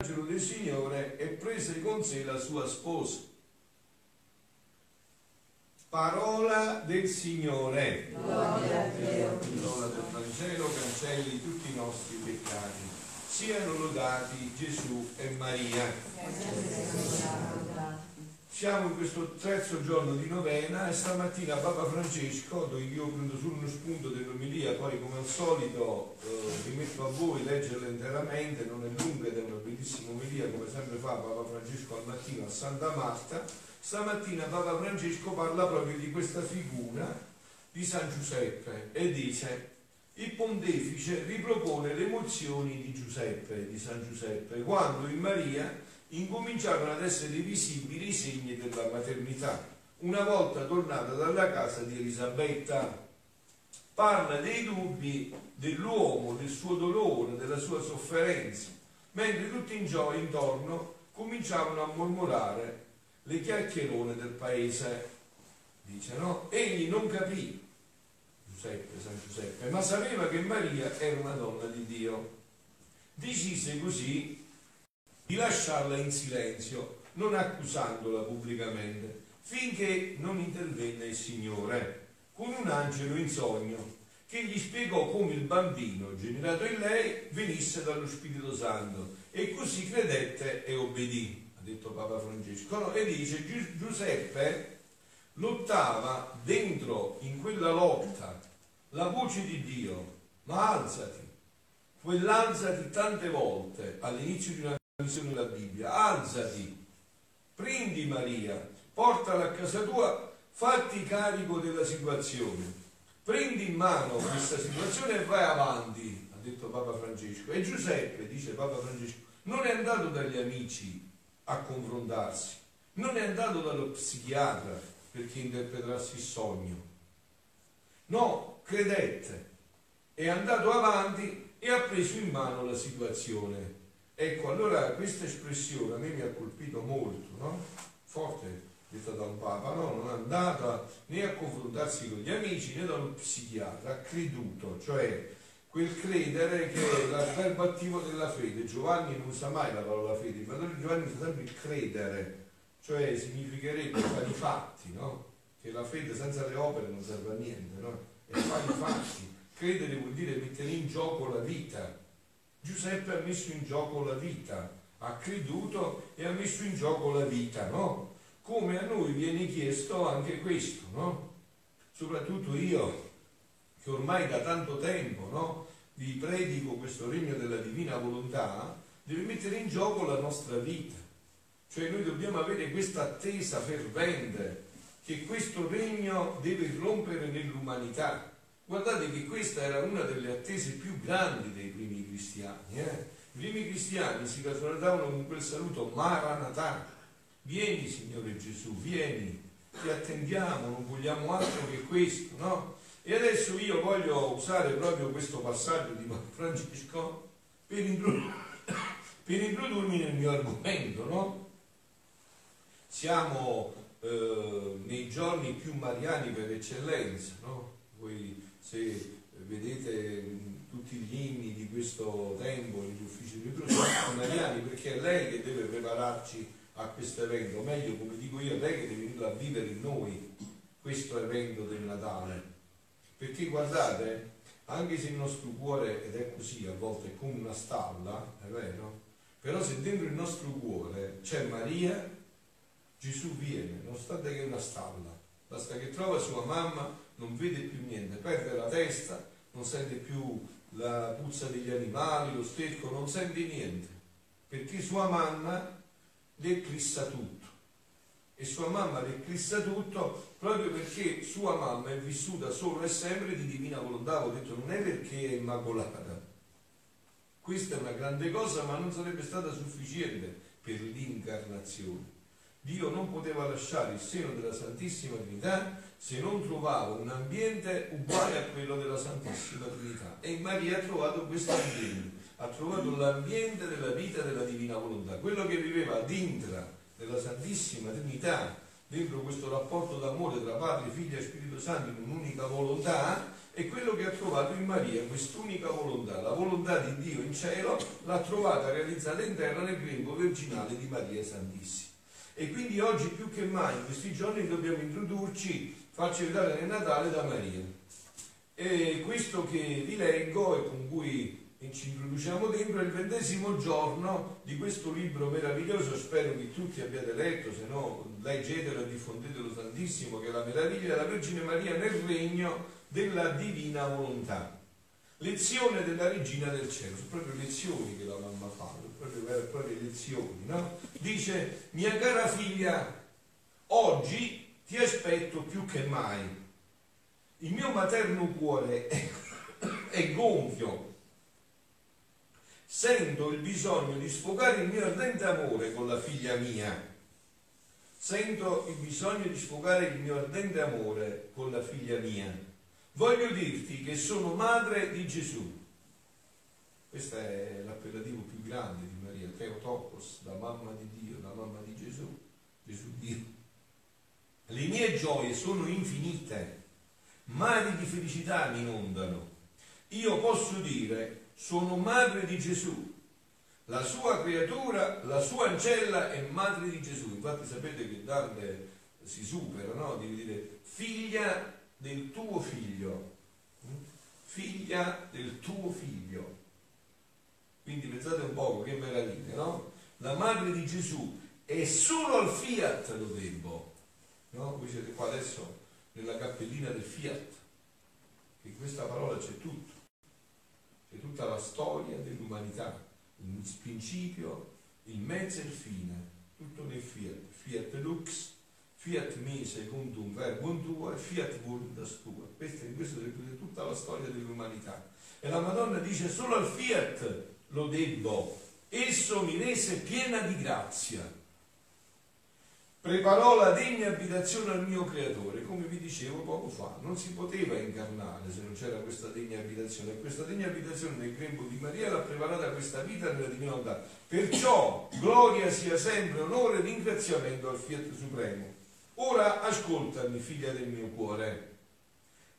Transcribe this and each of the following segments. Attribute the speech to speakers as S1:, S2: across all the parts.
S1: l'angelo del Signore e prese con sé la sua sposa. Parola del Signore.
S2: Gloria a Dio.
S1: Parola del Vangelo cancelli tutti i nostri peccati. Siano lodati Gesù e Maria. Siamo in questo terzo giorno di novena e stamattina Papa Francesco, io prendo solo uno spunto dell'omilia, poi come al solito eh, vi metto a voi leggerla interamente, non è lunga ed è una bellissima omilia come sempre fa Papa Francesco al mattino a Santa Marta. Stamattina Papa Francesco parla proprio di questa figura di San Giuseppe e dice il pontefice ripropone le emozioni di Giuseppe, di San Giuseppe, quando in Maria incominciarono ad essere visibili i segni della maternità, una volta tornata dalla casa di Elisabetta. Parla dei dubbi dell'uomo, del suo dolore, della sua sofferenza, mentre tutti in gioia intorno cominciavano a mormorare le chiacchierone del paese. Dice no? Egli non capì, Giuseppe, San Giuseppe, ma sapeva che Maria era una donna di Dio. Decise così di lasciarla in silenzio, non accusandola pubblicamente, finché non intervenne il Signore con un angelo in sogno che gli spiegò come il bambino generato in lei venisse dallo Spirito Santo e così credette e obbedì, ha detto Papa Francesco. E dice Giuseppe lottava dentro in quella lotta la voce di Dio, ma alzati, quell'alzati tante volte all'inizio di una visione della Bibbia, alzati, prendi Maria, portala a casa tua, fatti carico della situazione, prendi in mano questa situazione e vai avanti, ha detto Papa Francesco. E Giuseppe, dice Papa Francesco, non è andato dagli amici a confrontarsi, non è andato dallo psichiatra perché interpretasse il sogno. No, credette, è andato avanti e ha preso in mano la situazione Ecco, allora questa espressione a me mi ha colpito molto, no? Forte, detta da un Papa, no? Non è andata né a confrontarsi con gli amici né da un psichiatra, ha creduto, cioè quel credere che è il verbo attivo della fede. Giovanni non usa mai la parola fede, il padre Giovanni usa sempre il credere, cioè significherebbe fare i fatti, no? Che la fede senza le opere non serve a niente, no? E fare i fatti. Credere vuol dire mettere in gioco la vita Giuseppe ha messo in gioco la vita, ha creduto e ha messo in gioco la vita, no? Come a noi viene chiesto anche questo, no? Soprattutto io, che ormai da tanto tempo, no? Vi predico questo regno della divina volontà, deve mettere in gioco la nostra vita. Cioè noi dobbiamo avere questa attesa fervente che questo regno deve irrompere nell'umanità Guardate che questa era una delle attese più grandi dei primi cristiani. Eh? I primi cristiani si salutavano con quel saluto Maranatha. Vieni Signore Gesù, vieni, ti attendiamo, non vogliamo altro che questo, no? E adesso io voglio usare proprio questo passaggio di Francesco per, introdurmi, per introdurmi nel mio argomento, no? Siamo eh, nei giorni più mariani per eccellenza, no? Voi se vedete tutti gli inni di questo tempo negli uffici di sono mariani perché è lei che deve prepararci a questo evento, meglio come dico io, è lei che deve venire a vivere in noi questo evento del Natale. Perché guardate, anche se il nostro cuore, ed è così a volte, è come una stalla, è vero? Però se dentro il nostro cuore c'è Maria, Gesù viene, nonostante che è una stalla. Basta che trova sua mamma non vede più niente, perde la testa, non sente più la puzza degli animali, lo sterco, non sente niente, perché sua mamma le eclissa tutto. E sua mamma le eclissa tutto proprio perché sua mamma è vissuta solo e sempre di divina volontà. Ho detto non è perché è immacolata. Questa è una grande cosa, ma non sarebbe stata sufficiente per l'incarnazione. Dio non poteva lasciare il seno della Santissima Trinità se non trovava un ambiente uguale a quello della Santissima Trinità. E Maria ha trovato questo ambiente, ha trovato l'ambiente della vita della Divina Volontà, quello che viveva ad intra della Santissima Trinità, dentro questo rapporto d'amore tra Padre, Figlio e Spirito Santo in un'unica volontà, è quello che ha trovato in Maria, quest'unica volontà. La volontà di Dio in cielo l'ha trovata realizzata in terra nel grembo virginale di Maria Santissima. E quindi oggi più che mai, in questi giorni, dobbiamo introdurci, farci vedere nel Natale da Maria. E questo che vi leggo e con cui ci introduciamo dentro è il ventesimo giorno di questo libro meraviglioso, spero che tutti abbiate letto, se no leggetelo e diffondetelo tantissimo, che è la meraviglia della Vergine Maria nel regno della divina volontà. Lezione della regina del cielo, sono proprio lezioni che la mamma fa, proprio vere proprie lezioni, no? Dice, mia cara figlia, oggi ti aspetto più che mai. Il mio materno cuore è, è gonfio. Sento il bisogno di sfogare il mio ardente amore con la figlia mia. Sento il bisogno di sfogare il mio ardente amore con la figlia mia Voglio dirti che sono madre di Gesù. Questo è l'appellativo più grande di Maria, Theotokos, la mamma di Dio, la mamma di Gesù, Gesù Dio. Le mie gioie sono infinite, mari di felicità mi inondano. Io posso dire, sono madre di Gesù, la sua creatura, la sua ancella è madre di Gesù. Infatti sapete che Dante si supera, no? Di dire figlia del tuo figlio, figlia del tuo figlio. Quindi pensate un po' che meraviglia, no? La madre di Gesù è solo al fiat lo debbo. No? Voi siete qua adesso nella cappellina del fiat, che in questa parola c'è tutto, c'è tutta la storia dell'umanità, il principio, il mezzo e il fine, tutto nel fiat, fiat lux, fiat me secundum verbum tuo e fiat voluntas tua. Questa, in questo ripete tutta la storia dell'umanità. E la Madonna dice solo al fiat lo debbo, esso mi rese piena di grazia. Preparò la degna abitazione al mio creatore, come vi dicevo poco fa, non si poteva incarnare se non c'era questa degna abitazione, e questa degna abitazione nel grembo di Maria l'ha preparata questa vita nella divinità. Perciò gloria sia sempre, onore e ringraziamento al Fiat Supremo Ora ascoltami, figlia del mio cuore.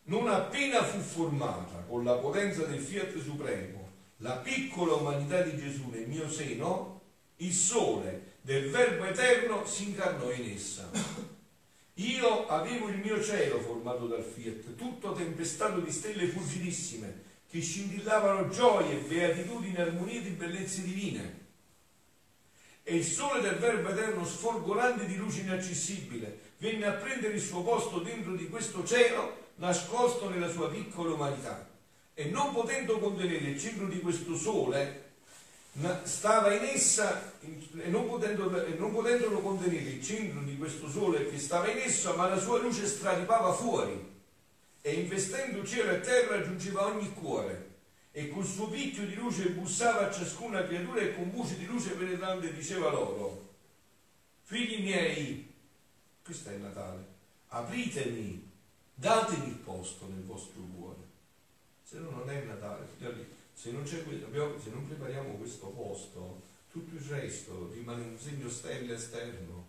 S1: Non appena fu formata con la potenza del Fiat Supremo la piccola umanità di Gesù nel mio seno, il sole del Verbo Eterno si incarnò in essa. Io avevo il mio cielo formato dal Fiat, tutto tempestato di stelle fulgidissime che scintillavano gioie, beatitudini, armonie di bellezze divine e il sole del Verbo Eterno sfolgorante di luce inaccessibile venne a prendere il suo posto dentro di questo cielo nascosto nella sua piccola umanità e non potendo contenere il centro di questo sole stava in essa e non, potendo, e non potendolo contenere il centro di questo sole che stava in essa ma la sua luce straripava fuori. E investendo cielo e terra giungeva ogni cuore. E col suo picchio di luce bussava a ciascuna creatura e con voce di luce penetrante diceva loro, figli miei, questo è il Natale, apritemi, datemi il posto nel vostro cuore. Se no non è il Natale, se non, se non prepariamo questo posto, tutto il resto rimane un segno sterile esterno.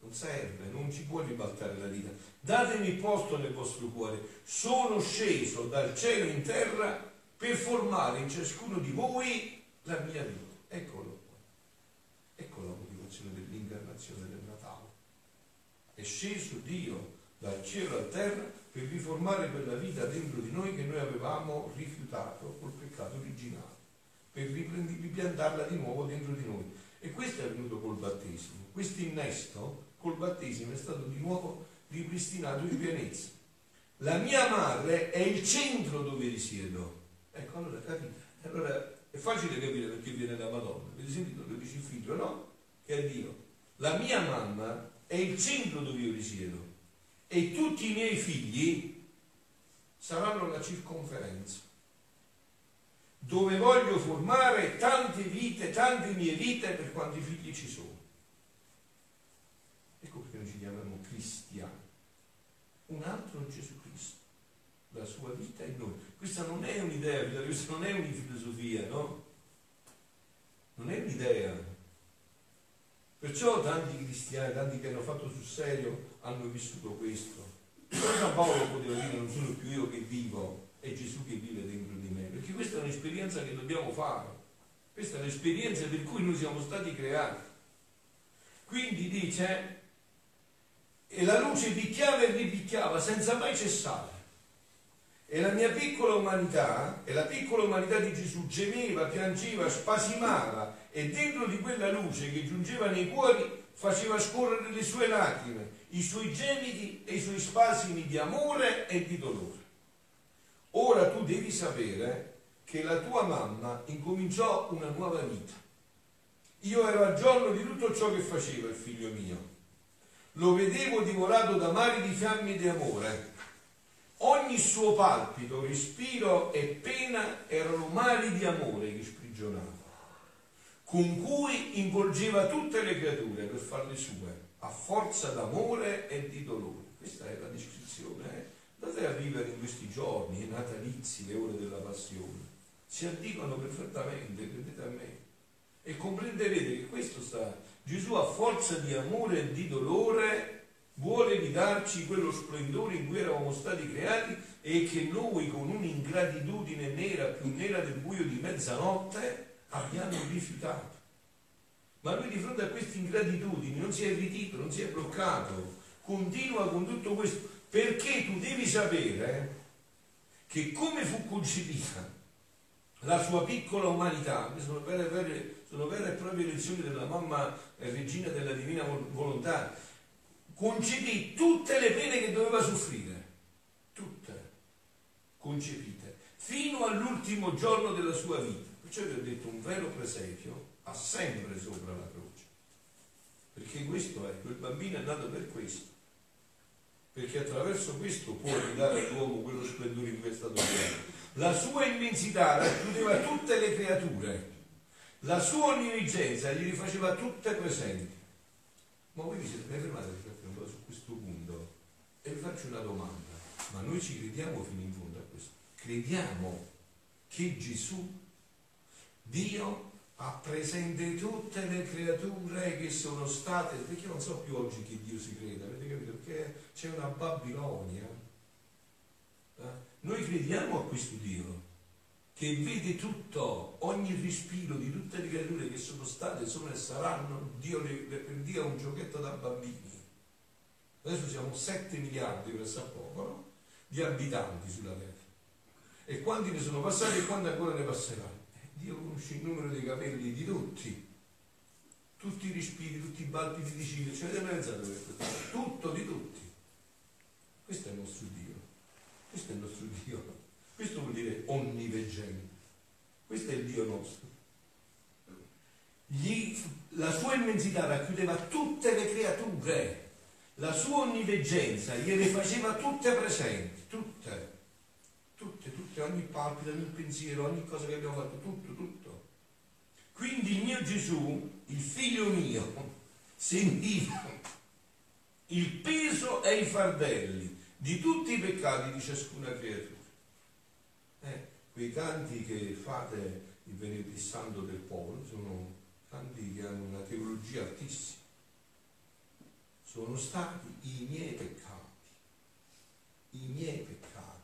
S1: Non serve, non ci può ribaltare la vita. Datemi posto nel vostro cuore. Sono sceso dal cielo in terra per formare in ciascuno di voi la mia vita. Eccolo qua. Ecco la motivazione dell'incarnazione del Natale. È sceso Dio dal cielo a terra per riformare quella vita dentro di noi che noi avevamo rifiutato col peccato originale, per ripiantarla di nuovo dentro di noi. E questo è avvenuto col battesimo. Questo innesto col battesimo è stato di nuovo ripristinato in pienezza. La mia madre è il centro dove risiedo Ecco, allora capite? Allora è facile capire perché viene da Madonna. Avete sentito che dice il figlio, no? Che è Dio. La mia mamma è il centro dove io risiedo e tutti i miei figli saranno la circonferenza dove voglio formare tante vite, tante mie vite per quanti figli ci sono. Ecco perché noi ci chiamiamo cristiani. Un altro Gesù Cristo, la sua vita in noi. Questa non è un'idea, questa non è una filosofia, no? Non è un'idea. Perciò tanti cristiani, tanti che hanno fatto sul serio, hanno vissuto questo. San Paolo poteva dire non sono più io che vivo, è Gesù che vive dentro di me, perché questa è un'esperienza che dobbiamo fare, questa è l'esperienza per cui noi siamo stati creati. Quindi dice, e la luce picchiava e ripicchiava senza mai cessare. E la mia piccola umanità, e la piccola umanità di Gesù gemeva, piangeva, spasimava e dentro di quella luce che giungeva nei cuori faceva scorrere le sue lacrime, i suoi gemiti e i suoi spasimi di amore e di dolore. Ora tu devi sapere che la tua mamma incominciò una nuova vita. Io ero a giorno di tutto ciò che faceva il figlio mio. Lo vedevo divorato da mari di fiamme e di amore Ogni suo palpito, respiro e pena erano mari di amore che sprigionava, con cui involgeva tutte le creature per farle sue, a forza d'amore e di dolore. Questa è la descrizione. Eh? Andate a vivere in questi giorni, i natalizi, le ore della passione. Si addicono perfettamente, credete a me. E comprenderete che questo sta Gesù a forza di amore e di dolore vuole ridarci quello splendore in cui eravamo stati creati e che noi con un'ingratitudine nera, più nera del buio di mezzanotte, abbiamo rifiutato. Ma lui di fronte a queste ingratitudini non si è ritito, non si è bloccato, continua con tutto questo, perché tu devi sapere che come fu concepita la sua piccola umanità, sono vere, vere, sono vere e proprie lezioni della mamma eh, regina della divina volontà, concepì tutte le pene che doveva soffrire, tutte. Concepite, fino all'ultimo giorno della sua vita. Perciò vi ho detto un vero presepio ha sempre sopra la croce, perché questo è, quel bambino è nato per questo, perché attraverso questo può ridare all'uomo quello splendore in cui è stato creato. La sua immensità racchiudeva tutte le creature, la sua onnivigenza gli rifaceva tutte presenti. Ma voi vi siete fermati questo punto e vi faccio una domanda, ma noi ci crediamo fino in fondo a questo? Crediamo che Gesù, Dio, ha presente tutte le creature che sono state, perché non so più oggi che Dio si crede, avete capito? Perché c'è una Babilonia. Eh? Noi crediamo a questo Dio che vede tutto, ogni respiro di tutte le creature che sono state, sono e saranno, Dio, Dio è un giochetto da bambini. Adesso siamo 7 miliardi, questo a poco, no? di abitanti sulla Terra. E quanti ne sono passati e quanti ancora ne passeranno? Dio conosce il numero dei capelli di tutti, tutti i respiri, tutti i palpiti di ciglio, ci avete pensato questo? Tutto di tutti. Questo è il nostro Dio. Questo è il nostro Dio. Questo vuol dire onniveggente. Questo è il Dio nostro. Gli, la sua immensità racchiudeva tutte le creature la sua onniveggenza gliele faceva tutte presenti, tutte, ogni palpito, ogni pensiero, ogni cosa che abbiamo fatto, tutto, tutto. Quindi il mio Gesù, il figlio mio, sentiva il peso e i fardelli di tutti i peccati di ciascuna creatura. Eh, quei canti che fate il venerdì santo del popolo sono canti che hanno una teologia altissima sono stati i miei peccati, i miei peccati,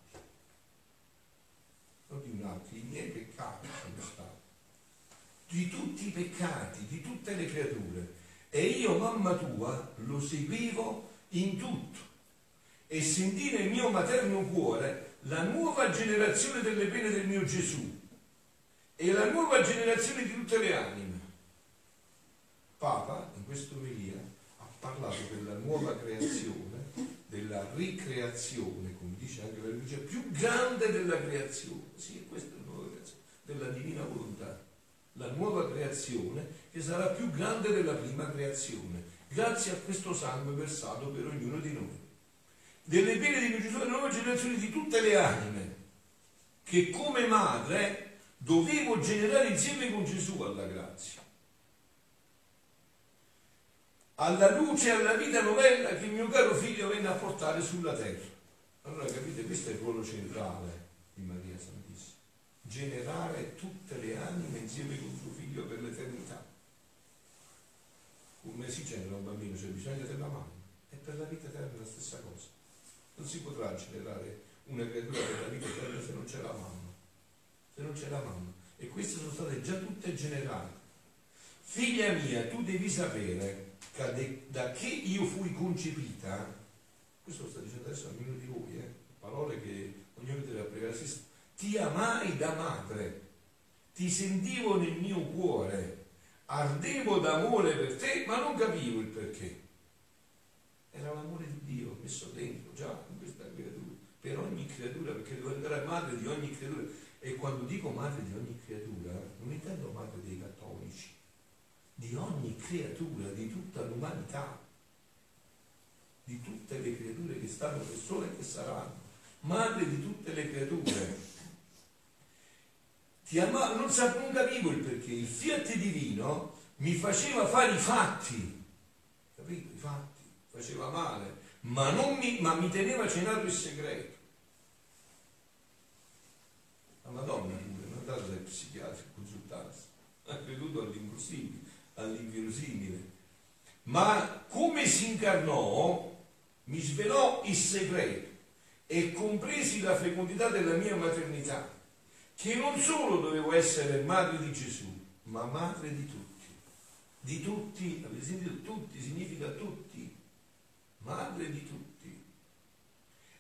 S1: di un altro, i miei peccati sono stati, di tutti i peccati, di tutte le creature. E io, mamma tua, lo seguivo in tutto e sentì nel mio materno cuore la nuova generazione delle pene del mio Gesù e la nuova generazione di tutte le anime. Papa, in questo omelia, parlato della nuova creazione, della ricreazione, dice anche la religione, più grande della creazione. Sì, questa è la nuova creazione, della divina volontà. La nuova creazione che sarà più grande della prima creazione, grazie a questo sangue versato per ognuno di noi. Delle pene di Gesù, la nuova generazione di tutte le anime, che come madre dovevo generare insieme con Gesù alla grazia alla luce e alla vita novella che il mio caro figlio venne a portare sulla terra. Allora capite, questo è il ruolo centrale di Maria Santissima, generare tutte le anime insieme con suo figlio per l'eternità. Come si genera un bambino? C'è bisogno della mamma. E per la vita eterna è la stessa cosa. Non si potrà generare una creatura per la vita eterna se non c'è la mamma. Se non c'è la mamma. E queste sono state già tutte generate. Figlia mia, tu devi sapere che da che io fui concepita, questo lo sta dicendo adesso a ognuno di voi, eh? parole che ognuno deve applicare a se ti amai da madre, ti sentivo nel mio cuore, ardevo d'amore per te, ma non capivo il perché. Era l'amore di Dio messo dentro già in questa creatura, per ogni creatura, perché andare madre di ogni creatura. E quando dico madre di ogni creatura, non intendo madre dei cattolici, di ogni creatura, di tutta l'umanità, di tutte le creature che stanno, che sono e che saranno, madre di tutte le creature. Ti ama, non, non capivo il perché, il fiat divino mi faceva fare i fatti, capito? I fatti, faceva male, ma, mi, ma mi teneva cenato il segreto. La Madonna pure, non è andata dai psichiatri a consultarsi, ha creduto all'impossibile, all'inverosimile. Ma come si incarnò, mi svelò il segreto e compresi la fecondità della mia maternità, che non solo dovevo essere madre di Gesù, ma madre di tutti. Di tutti, avete sentito? Tutti significa tutti, madre di tutti.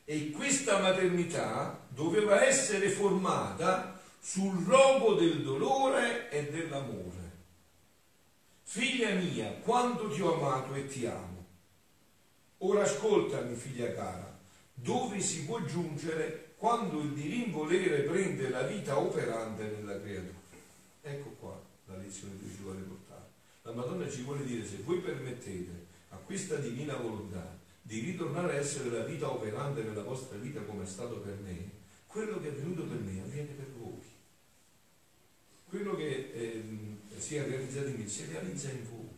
S1: E questa maternità doveva essere formata sul rogo del dolore e dell'amore. Figlia mia, quanto ti ho amato e ti amo. Ora ascoltami, figlia cara, dove si può giungere quando il divin volere prende la vita operante nella creatura. Ecco qua la lezione che ci vuole portare. La Madonna ci vuole dire se voi permettete a questa divina volontà di ritornare a essere la vita operante nella vostra vita come è stato per me, quello che è venuto per me avviene per voi. Quello che eh, si è realizzato in me si realizza in voi.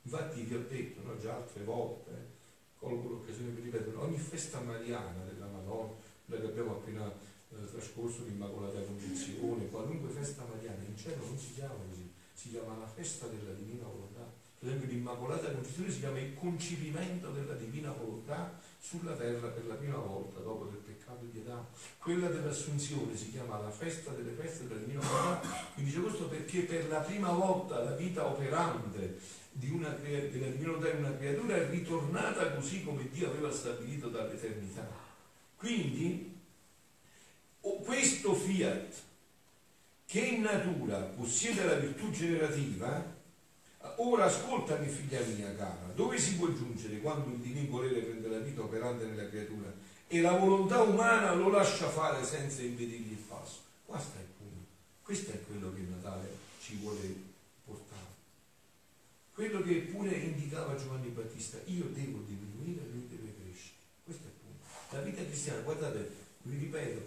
S1: Infatti vi ho detto no, già altre volte, colgo l'occasione per ripetere, ogni festa mariana della Madonna, quella che abbiamo appena eh, trascorso l'Immacolata Concezione, qualunque festa mariana in cielo non si chiama così, si chiama la festa della Divina Volontà. Per esempio l'Immacolata Concezione si chiama il concepimento della Divina Volontà sulla terra per la prima volta dopo del peccato di Adamo. Quella dell'Assunzione si chiama la festa delle feste della Divina Volontà. Quindi dice questo perché per la prima volta la vita operante di una, della divinità di una creatura è ritornata così come Dio aveva stabilito dall'eternità. Quindi questo fiat che in natura possiede la virtù generativa, ora ascoltami figlia mia cara, dove si può giungere quando il divino volere prende la vita operante nella creatura e la volontà umana lo lascia fare senza impedirgli il passo? Questo è il punto, questo è quello che Natale ci vuole quello che pure indicava Giovanni Battista, io devo diminuire lui deve crescere. Questo è il punto. La vita cristiana, guardate, vi ripeto,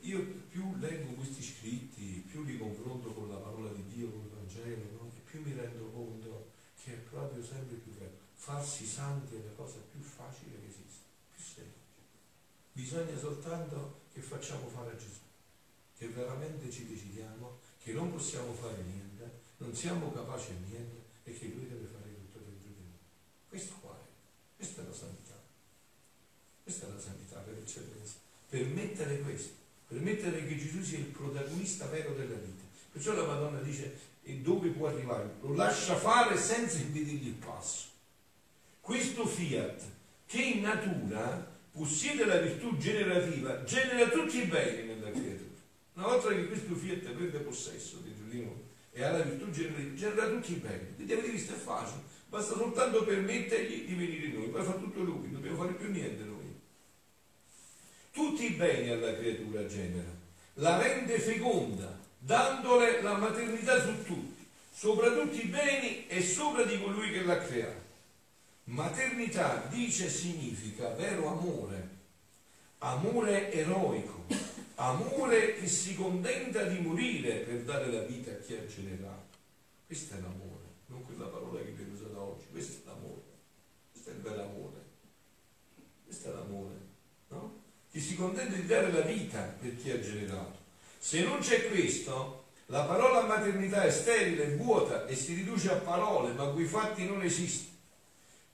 S1: io più leggo questi scritti, più li confronto con la parola di Dio, con il Vangelo, no? più mi rendo conto che è proprio sempre più vero. Farsi santi è la cosa più facile che esiste, più semplice. Bisogna soltanto che facciamo fare a Gesù, che veramente ci decidiamo che non possiamo fare niente, non siamo capaci a niente e che lui deve fare tutto dentro di noi. Questo qua è, questa è la santità. Questa è la santità per eccellenza. Permettere questo, permettere che Gesù sia il protagonista vero della vita. Perciò la Madonna dice, e dove può arrivare? Lo lascia fare senza impedirgli il passo. Questo fiat, che in natura possiede la virtù generativa, genera tutti i beni nella creatura. Una volta che questo fiat prende possesso dentro di noi, e alla virtù genera, genera tutti i beni. Quindi avete visto è facile, basta soltanto permettergli di venire noi, poi fa tutto lui, non dobbiamo fare più niente noi. Tutti i beni alla creatura genera, la rende feconda, dandole la maternità su tutti, sopra tutti i beni e sopra di colui che l'ha creato. Maternità dice significa vero amore, amore eroico, amore che si contenta di morire per dare la vita a chi ha generato. Questo è l'amore, non quella parola che viene usata oggi, questo è l'amore, questo è il vero amore, questo è l'amore, no? Che si contenta di dare la vita per chi ha generato. Se non c'è questo, La parola maternità è sterile, vuota e si riduce a parole, ma quei fatti non esistono.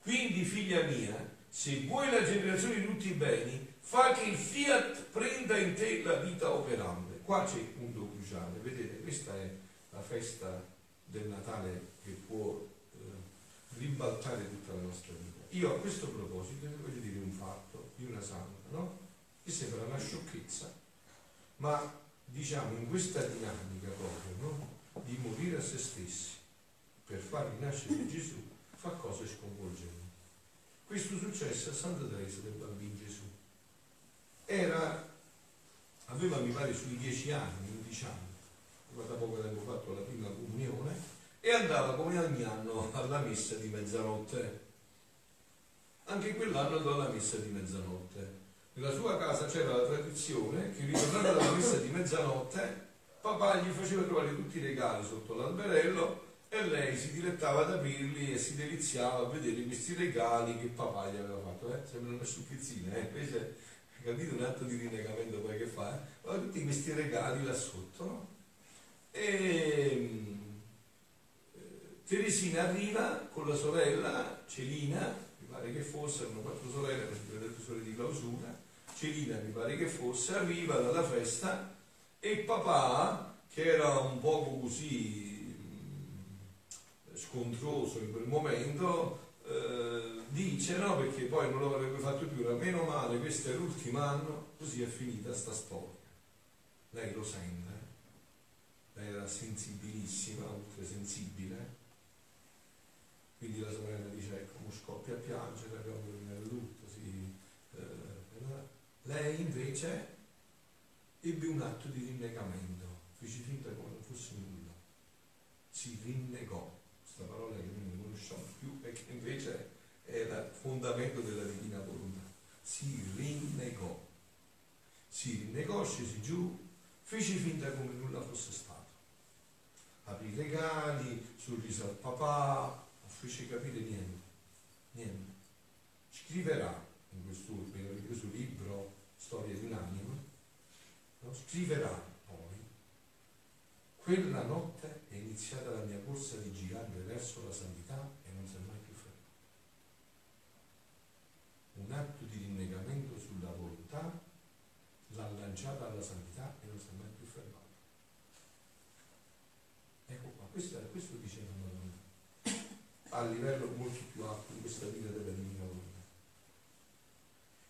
S1: Quindi, figlia mia, se vuoi la generazione di tutti i beni, fa che il fiat prenda in te la vita operante. Qua c'è il punto cruciale, vedete, questa è la festa del Natale che può eh, ribaltare tutta la nostra vita. Io a questo proposito voglio dire un fatto di una santa, no? Che sembra una sciocchezza, ma diciamo in questa dinamica proprio, no? Di morire a se stessi per far rinascere Gesù fa cose sconvolgenti. Questo successe a Santa Teresa del Bambino Gesù. Era, aveva mi pare sui dieci anni, undici anni, da poco tempo fatto la prima comunione e andava come ogni anno alla messa di mezzanotte. Anche quell'anno andò alla messa di mezzanotte. Nella sua casa c'era la tradizione che ritornata dalla messa di mezzanotte papà gli faceva trovare tutti i regali sotto l'alberello e lei si dilettava ad aprirli e si deliziava a vedere questi regali che papà gli aveva fatto. Eh? Sembra una sciocchezzina, eh? invece capito un atto di rinnegamento poi che fa? Eh? tutti questi regali là sotto, no? E eh, Teresina arriva con la sorella Celina, mi pare che fosse, erano quattro sorelle, le sorelle di clausura, Celina mi pare che fosse, arriva dalla festa e papà, che era un poco così mm, scontroso in quel momento, eh, dice no perché poi non lo avrebbe fatto più, era meno male, questo è l'ultimo anno, così è finita sta storia. Lei lo sente era sensibilissima, oltre sensibile. Quindi la sorella dice, ecco, scoppia a piangere, abbiamo nel lutto, sì. Eh, lei invece ebbe un atto di rinnegamento, fece finta come non fosse nulla. Si rinnegò, questa parola conosciamo più e che invece è il fondamento della divina volontà. Si rinnegò. Si rinnegò, scesi giù, fece finta come nulla fosse stato aprì i regali, sorrise al papà, non fece capire niente, niente. Scriverà in questo meraviglioso libro Storia di un'anima, no? scriverà poi, quella notte è iniziata la mia corsa di gigante verso la santità e non si è mai più fermata. Un atto di rinnegamento sulla volontà l'ha lanciata alla santità e non si è mai più fermata. Ecco qua, questo, questo dice la Madonna, a livello molto più alto in questa vita della Divina Volontà.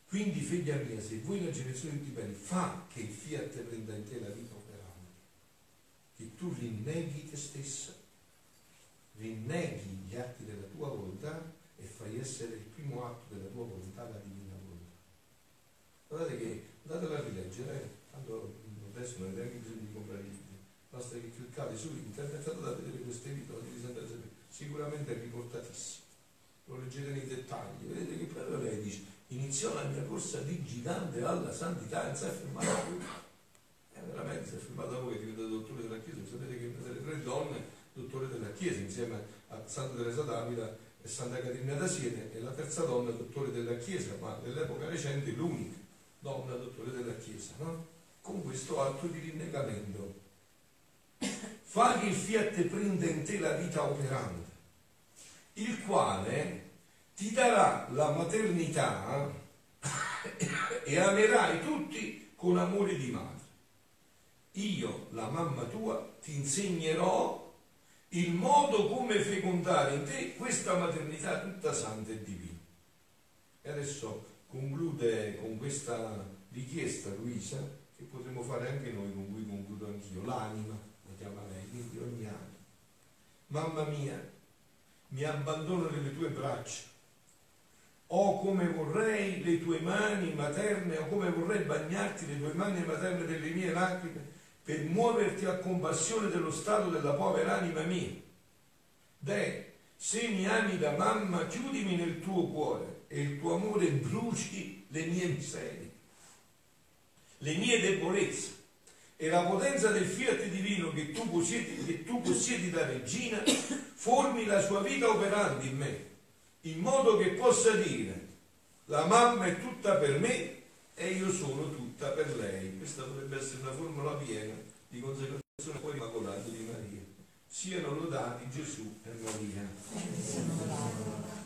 S1: Quindi, figlia mia, se vuoi la generazione di bene, fa che il fiat prenda in te la vita tu rinneghi te stessa, rinneghi gli atti della tua volontà e fai essere il primo atto della tua volontà la divina volontà. Guardate che, andatela a rileggere, tanto adesso non avete neanche bisogno di comprare il basta che cliccate su internet andate a vedere queste episodi di Isabella, sicuramente è riportatissimo. Lo leggete nei dettagli, vedete che proprio lei dice, iniziò la mia corsa di gigante alla santità e è fermata più. Veramente è fermata dopo che è diventato dottore della Chiesa, sapete che una delle tre donne dottore della Chiesa insieme a Santa Teresa d'Avila e Santa Caterina da Siena e la terza donna dottore della Chiesa, ma nell'epoca recente l'unica donna dottore della Chiesa, no? con questo atto di rinnegamento fa che il fiat prenda in te la vita operante, il quale ti darà la maternità e amerai tutti con amore di madre. Io, la mamma tua, ti insegnerò il modo come fecondare in te questa maternità tutta santa e divina. E adesso conclude con questa richiesta, Luisa, che potremmo fare anche noi, con cui concludo anch'io, l'anima chiama lei, quindi ogni anno. Mamma mia, mi abbandono nelle tue braccia. O come vorrei le tue mani materne, o come vorrei bagnarti le tue mani materne delle mie lacrime, per muoverti a compassione dello stato della povera anima mia. Deh, se mi ami da mamma, chiudimi nel tuo cuore e il tuo amore bruci le mie miserie, le mie debolezze e la potenza del fiat divino che tu possiedi, che tu possiedi da regina formi la sua vita operante in me, in modo che possa dire la mamma è tutta per me e io sono tutta per lei. Questa dovrebbe essere una formula piena di consacrazione poi immacolato di Maria. Siano lodati Gesù e Maria.